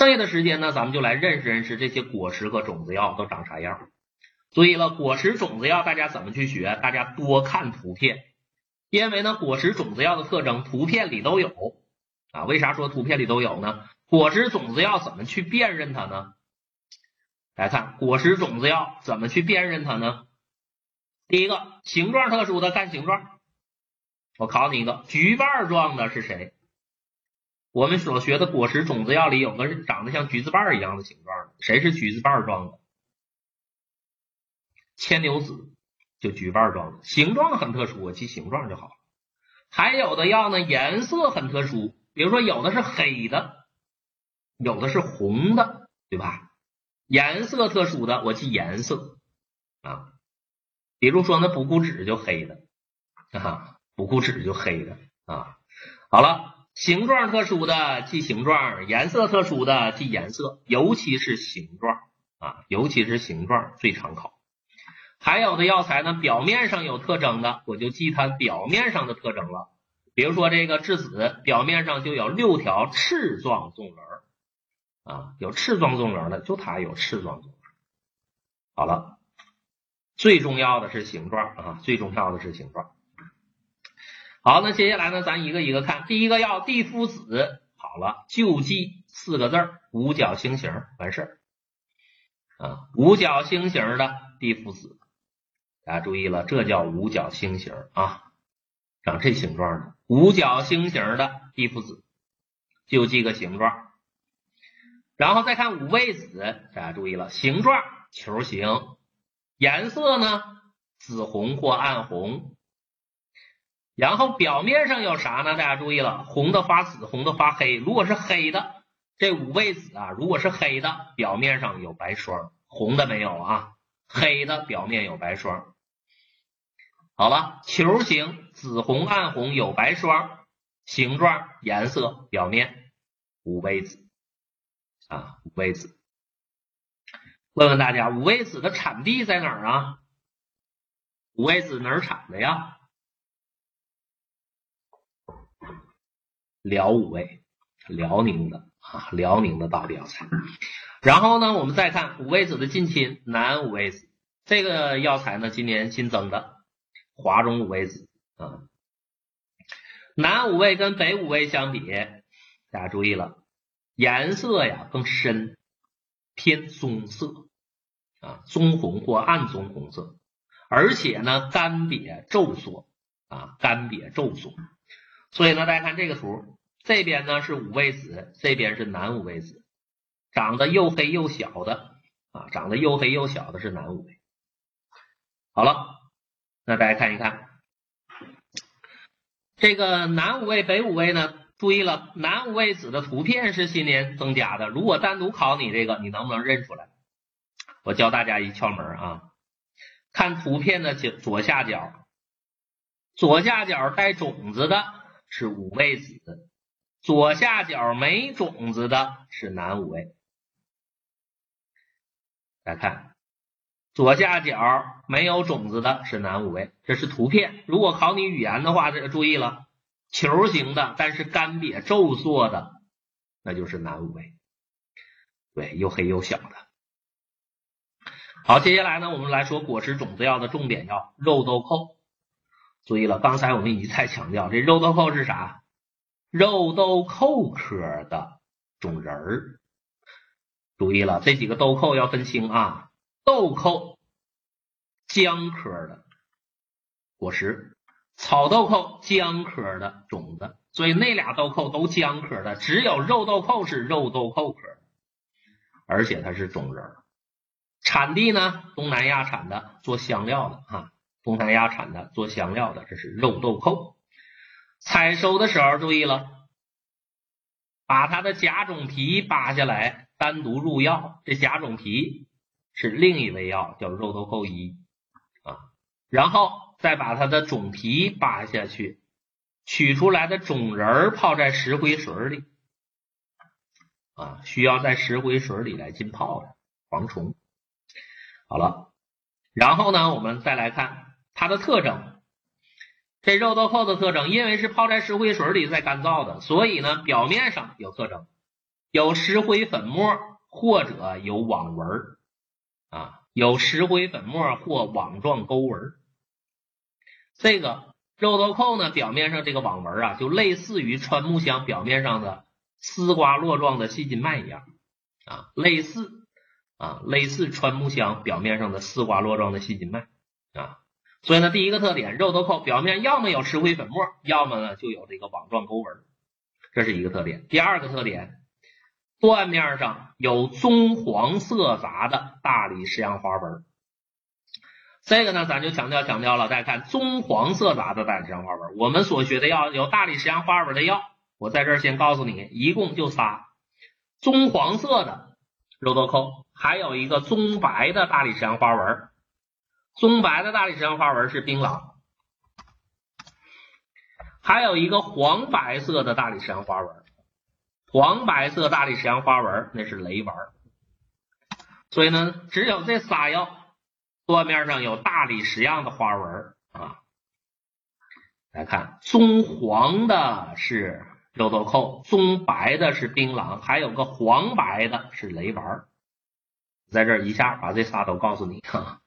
剩下的时间呢，咱们就来认识认识这些果实和种子药都长啥样。注意了，果实种子药大家怎么去学？大家多看图片，因为呢，果实种子药的特征图片里都有啊。为啥说图片里都有呢？果实种子药怎么去辨认它呢？来看果实种子药怎么去辨认它呢？第一个，形状特殊的看形状。我考你一个，橘瓣状的是谁？我们所学的果实种子药里有个长得像橘子瓣一样的形状的，谁是橘子瓣状的？牵牛子就橘瓣状的，形状很特殊，我记形状就好了。还有的药呢，颜色很特殊，比如说有的是黑的，有的是红的，对吧？颜色特殊的，我记颜色啊。比如说那补骨脂就黑的啊，补骨脂就黑的啊。好了。形状特殊的记形状，颜色特殊的记颜色，尤其是形状啊，尤其是形状最常考。还有的药材呢，表面上有特征的，我就记它表面上的特征了。比如说这个栀子，表面上就有六条翅状纵轮啊，有翅状纵轮的，就它有翅状纵轮。好了，最重要的是形状啊，最重要的是形状。好，那接下来呢，咱一个一个看。第一个要地肤子，好了，就记四个字儿：五角星形，完事儿啊。五角星形的地肤子，大家注意了，这叫五角星形啊，长这形状的五角星形的地肤子，就记个形状。然后再看五味子，大家注意了，形状球形，颜色呢紫红或暗红。然后表面上有啥呢？大家注意了，红的发紫，红的发黑。如果是黑的，这五味子啊，如果是黑的，表面上有白霜，红的没有啊，黑的表面有白霜。好了，球形，紫红暗红有白霜，形状颜色表面五味子啊，五味子。问问大家，五味子的产地在哪儿啊？五味子哪儿产的呀？辽五味，辽宁的啊，辽宁的大药材。然后呢，我们再看五味子的近亲南五味子，这个药材呢，今年新增的华中五味子啊。南五味跟北五味相比，大家注意了，颜色呀更深，偏棕色啊，棕红或暗棕红色，而且呢干瘪皱缩啊，干瘪皱缩。所以呢，大家看这个图，这边呢是五味子，这边是南五味子，长得又黑又小的啊，长得又黑又小的是南五味。好了，那大家看一看，这个南五味、北五味呢，注意了，南五味子的图片是今年增加的。如果单独考你这个，你能不能认出来？我教大家一窍门啊，看图片的左左下角，左下角带种子的。是五味子，左下角没种子的是南五味。来看，左下角没有种子的是南五味，这是图片。如果考你语言的话，这注意了，球形的但是干瘪皱缩的，那就是南五味。对，又黑又小的。好，接下来呢，我们来说果实种子药的重点药肉豆蔻。注意了，刚才我们一再强调，这肉豆蔻是啥？肉豆蔻科的种仁儿。注意了，这几个豆蔻要分清啊。豆蔻姜科的果实，草豆蔻姜科的种子，所以那俩豆蔻都姜科的，只有肉豆蔻是肉豆蔻科，而且它是种仁儿。产地呢，东南亚产的，做香料的哈。东南亚产的做香料的，这是肉豆蔻。采收的时候注意了，把它的甲种皮扒下来，单独入药。这甲种皮是另一味药，叫肉豆蔻一啊。然后再把它的种皮扒下去，取出来的种仁泡在石灰水里啊，需要在石灰水里来浸泡的防虫。好了，然后呢，我们再来看。它的特征，这肉豆蔻的特征，因为是泡在石灰水里再干燥的，所以呢，表面上有特征，有石灰粉末或者有网纹啊，有石灰粉末或网状沟纹。这个肉豆蔻呢，表面上这个网纹啊，就类似于川木香表面上的丝瓜络状的细筋脉一样啊，类似啊，类似川木香表面上的丝瓜络状的细筋脉啊。所以呢，第一个特点，肉豆蔻表面要么有石灰粉末，要么呢就有这个网状沟纹，这是一个特点。第二个特点，断面上有棕黄色杂的大理石样花纹。这个呢，咱就强调强调了。大家看，棕黄色杂的大理石样花纹，我们所学的药有大理石样花纹的药，我在这儿先告诉你，一共就仨：棕黄色的肉豆蔻，还有一个棕白的大理石样花纹。棕白的大理石花纹是槟榔，还有一个黄白色的大理石花纹，黄白色大理石花纹那是雷丸。所以呢，只有这仨药断面上有大理石样的花纹啊。来看，棕黄的是肉豆蔻，棕白的是槟榔，还有个黄白的是雷丸。在这一下把这仨都告诉你哈。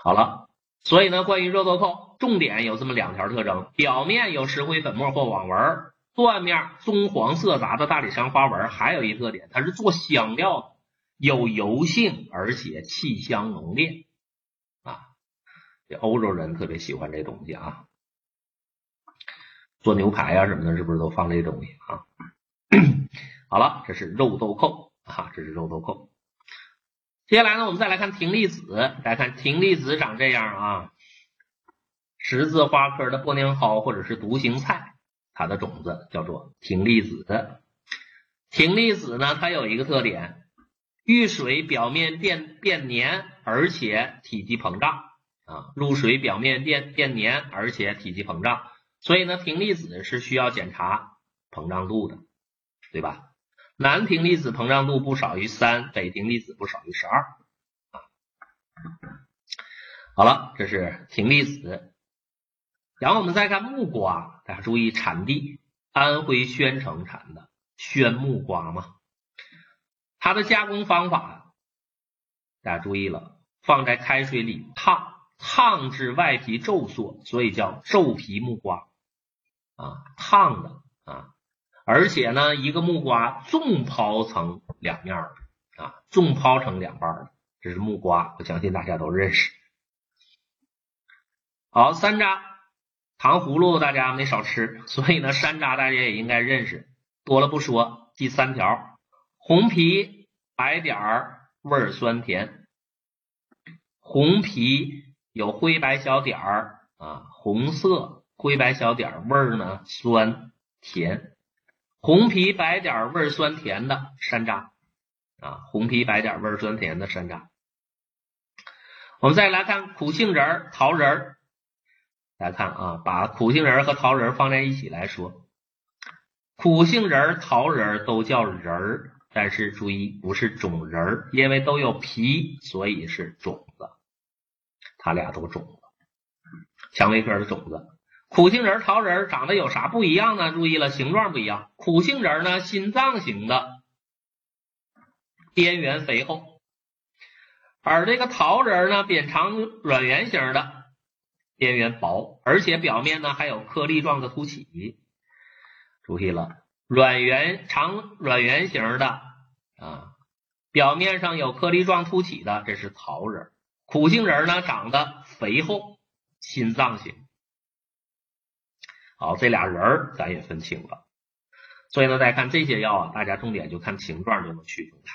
好了，所以呢，关于肉豆蔻，重点有这么两条特征：表面有石灰粉末或网纹，断面棕黄色杂的大理石花纹。还有一特点，它是做香料的，有油性，而且气香浓烈啊。这欧洲人特别喜欢这东西啊，做牛排啊什么的，是不是都放这东西啊？好了，这是肉豆蔻啊，这是肉豆蔻。接下来呢，我们再来看葶苈子。大家看，葶苈子长这样啊，十字花科的玻娘蒿或者是独行菜，它的种子叫做葶苈子。葶苈子呢，它有一个特点，遇水表面变变黏，而且体积膨胀啊，入水表面变变黏，而且体积膨胀。所以呢，葶苈子是需要检查膨胀度的，对吧？南平粒子膨胀度不少于三，北平粒子不少于十二。啊，好了，这是平粒子。然后我们再看木瓜，大家注意产地，安徽宣城产的宣木瓜嘛。它的加工方法，大家注意了，放在开水里烫，烫至外皮皱缩，所以叫皱皮木瓜。啊，烫的啊。而且呢，一个木瓜纵剖成两面儿啊，纵剖成两半儿这是木瓜，我相信大家都认识。好，山楂、糖葫芦大家没少吃，所以呢，山楂大家也应该认识。多了不说，第三条，红皮白点儿，味儿酸甜。红皮有灰白小点儿啊，红色灰白小点儿，味儿呢酸甜。红皮白点味酸甜的山楂啊，红皮白点味酸甜的山楂。我们再来看苦杏仁儿、桃仁儿来看啊，把苦杏仁儿和桃仁儿放在一起来说，苦杏仁儿、桃仁儿都叫仁儿，但是注意不是种仁儿，因为都有皮，所以是种子。它俩都种子，蔷薇科的种子。苦杏仁、桃仁长得有啥不一样呢？注意了，形状不一样。苦杏仁呢，心脏型的，边缘肥厚；而这个桃仁呢，扁长软圆形的，边缘薄，而且表面呢还有颗粒状的凸起。注意了，软圆长软圆形的啊，表面上有颗粒状凸起的，这是桃仁。苦杏仁呢，长得肥厚，心脏型。好，这俩人儿咱也分清了，所以呢，大家看这些药啊，大家重点就看形状就能区分开。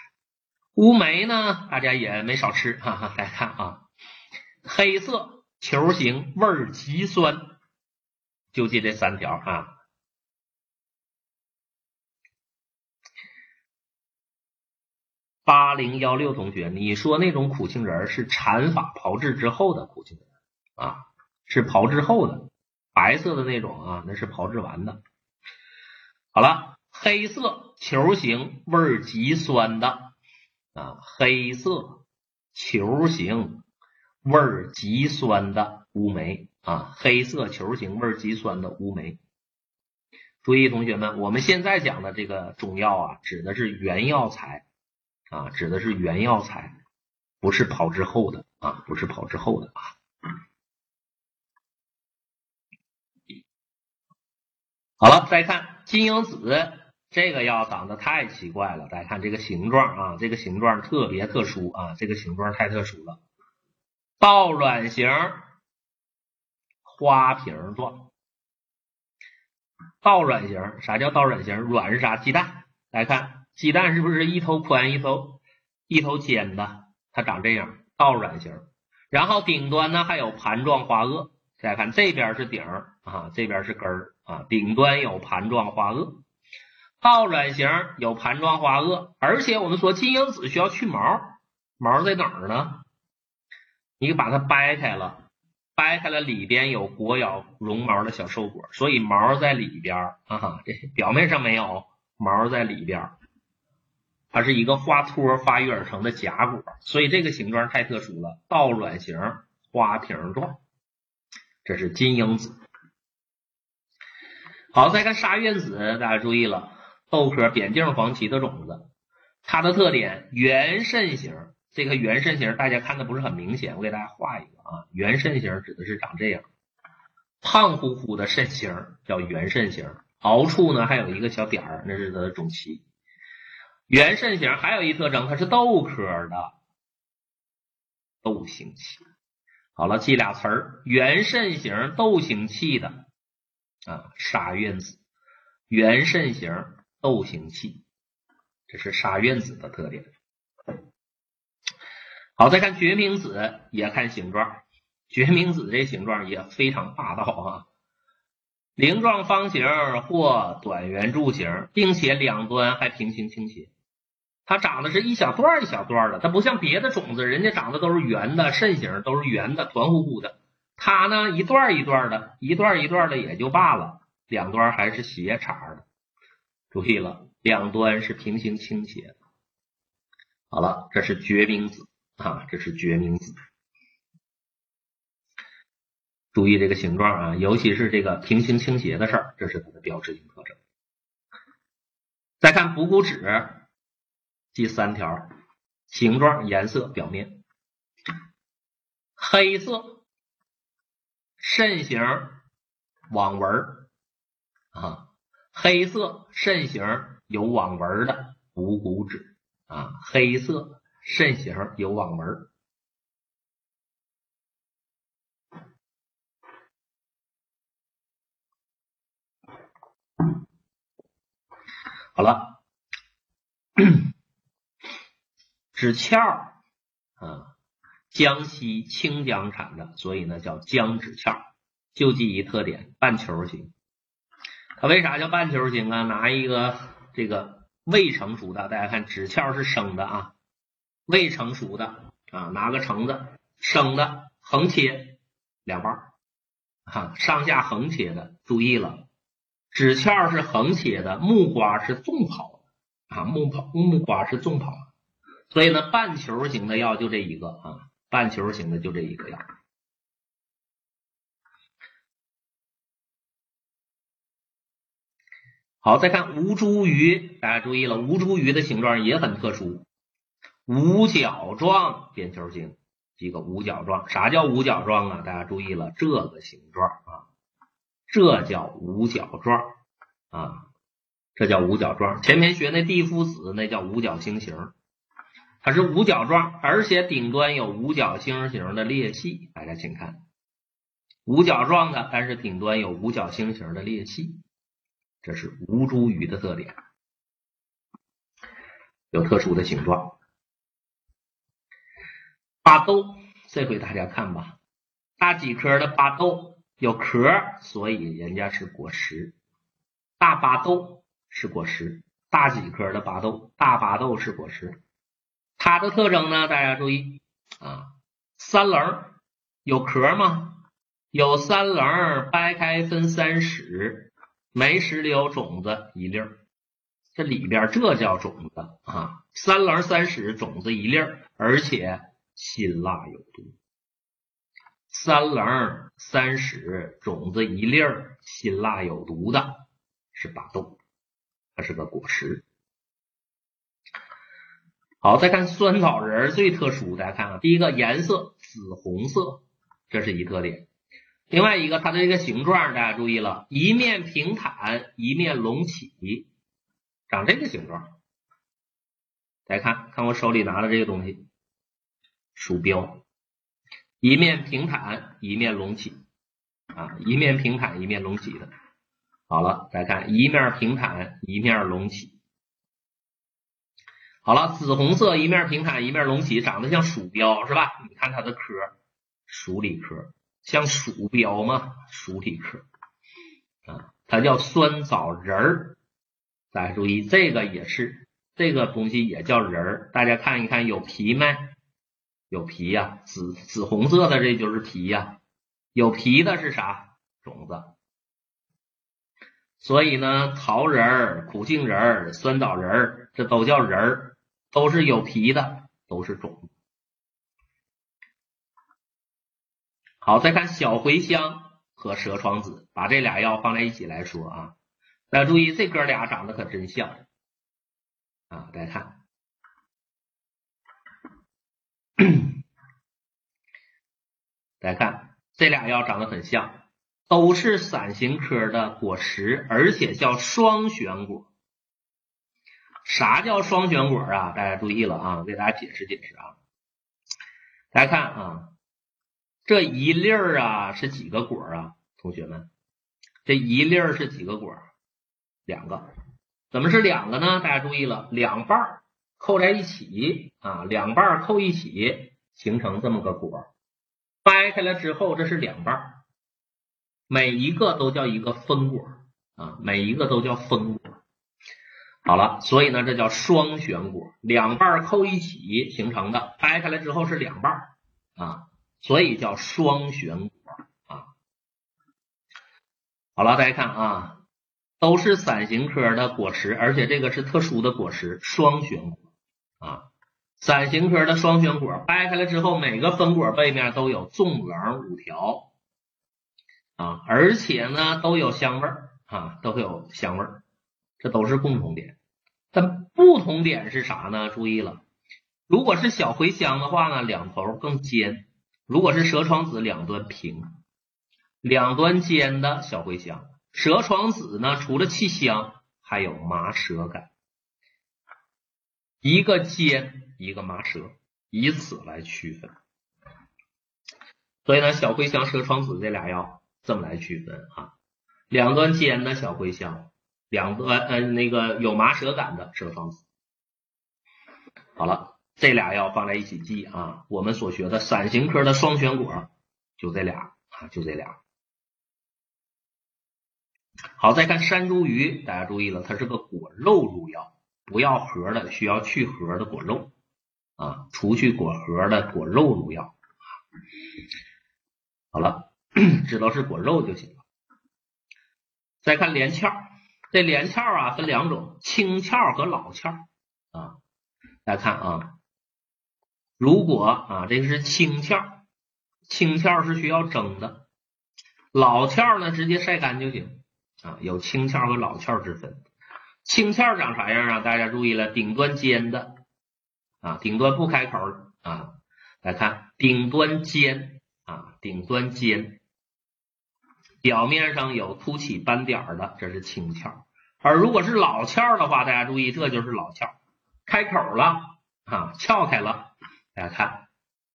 乌梅呢，大家也没少吃，哈哈，大家看啊，黑色球形，味儿极酸，就记这三条啊。八零幺六同学，你说那种苦杏仁是禅法炮制之后的苦杏仁啊，是炮制后的。白色的那种啊，那是炮制完的。好了，黑色球形味儿极酸的啊，黑色球形味儿极酸的乌梅啊，黑色球形味儿极酸的乌梅。注意，同学们，我们现在讲的这个中药啊，指的是原药材啊，指的是原药材，不是炮制后的啊，不是炮制后的啊。好了，再看金樱子这个药长得太奇怪了，大家看这个形状啊，这个形状特别特殊啊，这个形状太特殊了，倒卵形，花瓶状。倒卵形，啥叫倒卵形？卵是啥？鸡蛋。来看鸡蛋是不是一头宽一头一头尖的？它长这样，倒卵形。然后顶端呢还有盘状花萼。大家看这边是顶啊，这边是根啊，顶端有盘状花萼。倒卵形有盘状花萼，而且我们说金樱子需要去毛，毛在哪儿呢？你把它掰开了。掰开了，里边有裹咬绒毛的小受果，所以毛在里边啊，这表面上没有毛在里边，它是一个花托发育而成的假果，所以这个形状太特殊了，倒卵形花瓶状，这是金樱子。好，再看沙苑子，大家注意了，豆科扁茎黄芪的种子，它的特点圆肾形。这个圆肾形大家看的不是很明显，我给大家画一个啊。圆肾形指的是长这样，胖乎乎的肾形叫圆肾形，凹处呢还有一个小点儿，那是它的种脐。圆肾形还有一特征，它是豆科的豆形气。好了，记俩词儿：圆肾形豆形气的啊，沙苑子。圆肾形豆形气，这是沙苑子的特点。好，再看决明子，也看形状。决明子这形状也非常霸道啊，菱状方形或短圆柱形，并且两端还平行倾斜。它长得是一小段一小段的，它不像别的种子，人家长得都是圆的，肾形都是圆的，团乎乎的。它呢，一段一段的，一段一段的也就罢了，两端还是斜茬的。注意了，两端是平行倾斜的。好了，这是决明子。啊，这是决明子，注意这个形状啊，尤其是这个平行倾斜的事儿，这是它的标志性特征。再看补骨脂，第三条，形状、颜色、表面，黑色，肾形网纹啊，黑色肾形有网纹的无骨脂啊，黑色。肾形有网纹。好了，纸壳啊，江西清江产的，所以呢叫江纸壳。就记一特点，半球形。它为啥叫半球形啊？拿一个这个未成熟的，大家看纸壳是生的啊。未成熟的啊，拿个橙子生的横切两半啊，上下横切的，注意了，纸壳是横切的，木瓜是纵跑啊，木跑木瓜是纵跑，所以呢，半球形的药就这一个啊，半球形的就这一个药。好，再看吴茱萸，大家注意了，吴茱萸的形状也很特殊。五角状扁球形，几个五角状？啥叫五角状啊？大家注意了，这个形状啊，这叫五角状啊，这叫五角状。前面学那地夫子那叫五角星形，它是五角状，而且顶端有五角星形的裂隙。大家请看，五角状的，但是顶端有五角星形的裂隙，这是吴茱萸的特点，有特殊的形状。巴豆，这回大家看吧，大戟科的巴豆有壳，所以人家是果实。大巴豆是果实，大戟科的巴豆，大巴豆是果实。它的特征呢，大家注意啊，三棱有壳吗？有三棱，掰开分三室，每室里有种子一粒儿。这里边这叫种子啊，三棱三室，种子一粒儿，而且。辛辣有毒，三棱三室，种子一粒儿，辛辣有毒的，是巴豆，它是个果实。好，再看酸枣仁最特殊，大家看啊，第一个颜色紫红色，这是一特点。另外一个，它的这个形状，大家注意了，一面平坦，一面隆起，长这个形状。大家看看我手里拿的这个东西，鼠标，一面平坦，一面隆起，啊，一面平坦，一面隆起的。好了，再看一面平坦，一面隆起。好了，紫红色，一面平坦，一面隆起，长得像鼠标是吧？你看它的壳，鼠李壳，像鼠标吗？鼠李壳啊，它叫酸枣仁儿。大家注意，这个也是这个东西也叫仁儿。大家看一看，有皮没？有皮呀，紫紫红色的这就是皮呀。有皮的是啥？种子。所以呢，桃仁儿、苦杏仁儿、酸枣仁儿，这都叫仁儿。都是有皮的，都是种。好，再看小茴香和蛇床子，把这俩药放在一起来说啊。大家注意，这哥俩长得可真像啊！大家看，大家看，这俩药长得很像，都是伞形科的果实，而且叫双旋果。啥叫双旋果啊？大家注意了啊，给大家解释解释啊。大家看啊，这一粒儿啊是几个果啊？同学们，这一粒儿是几个果？两个。怎么是两个呢？大家注意了，两瓣扣在一起啊，两瓣扣一起形成这么个果，掰开了之后这是两瓣，每一个都叫一个分果啊，每一个都叫分果。好了，所以呢，这叫双旋果，两瓣扣一起形成的，掰开来之后是两瓣啊，所以叫双旋果啊。好了，大家看啊，都是伞形科的果实，而且这个是特殊的果实，双旋果啊。伞形科的双旋果掰开了之后，每个分果背面都有纵棱五条啊，而且呢都有香味儿啊，都会有香味儿。这都是共同点，但不同点是啥呢？注意了，如果是小茴香的话呢，两头更尖；如果是蛇床子，两端平，两端尖的小茴香。蛇床子呢，除了气香，还有麻舌感，一个尖，一个麻舌，以此来区分。所以呢，小茴香、蛇床子这俩药这么来区分啊，两端尖的小茴香。两个呃那个有麻舌感的蛇床子，好了，这俩要放在一起记啊。我们所学的伞形科的双旋果就这俩啊，就这俩。好，再看山茱萸，大家注意了，它是个果肉入药，不要核的，需要去核的果肉啊，除去果核的果肉入药。好了，知道是果肉就行了。再看连翘。这连翘啊分两种，青翘和老翘啊。大家看啊，如果啊这个是青翘，青翘是需要蒸的，老翘呢直接晒干就行啊。有青翘和老翘之分。青翘长啥样啊？大家注意了，顶端尖的啊，顶端不开口啊。来看顶端尖啊，顶端尖。表面上有凸起斑点的，这是青翘；而如果是老翘的话，大家注意，这就是老翘，开口了啊，翘开了。大家看，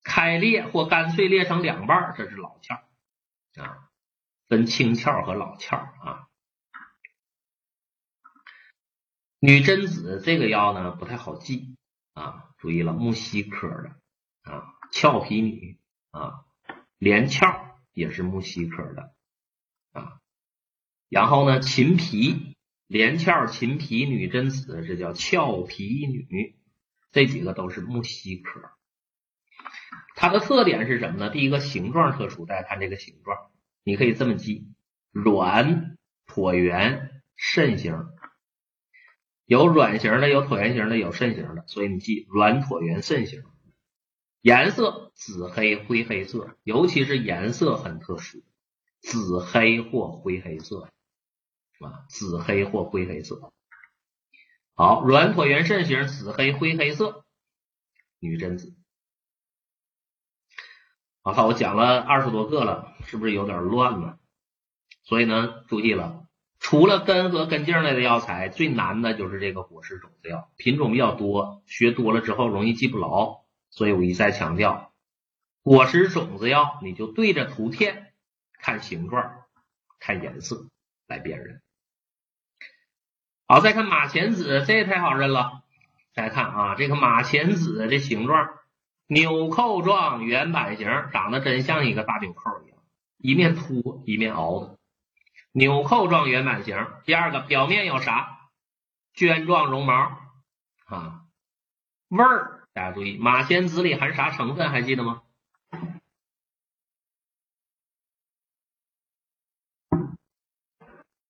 开裂或干脆裂成两半，这是老翘啊。分青翘和老翘啊。女贞子这个药呢不太好记啊，注意了，木犀科的啊，俏皮女啊，连翘也是木犀科的。然后呢，秦皮、连翘、秦皮、女贞子，这叫俏皮女，这几个都是木犀科。它的特点是什么呢？第一个形状特殊，大家看这个形状，你可以这么记：软、椭圆、肾形，有软型的，有椭圆形的，有肾形的，所以你记软、椭圆、肾形。颜色紫黑、灰黑色，尤其是颜色很特殊。紫黑或灰黑色，啊，紫黑或灰黑色。好，软椭圆肾型，紫黑灰黑色，女贞子。好了，我讲了二十多个了，是不是有点乱呢？所以呢，注意了，除了根和根茎类的药材，最难的就是这个果实种子药，品种比较多，学多了之后容易记不牢。所以我一再强调，果实种子药你就对着图片看形状、看颜色来辨认。好，再看马钱子，这也太好认了。再看啊，这个马钱子这形状，纽扣状圆板形，长得真像一个大纽扣一样，一面凸一面凹的。纽扣状圆板形。第二个，表面有啥？绢状绒毛啊。味儿，大家注意，马钱子里含啥成分？还记得吗？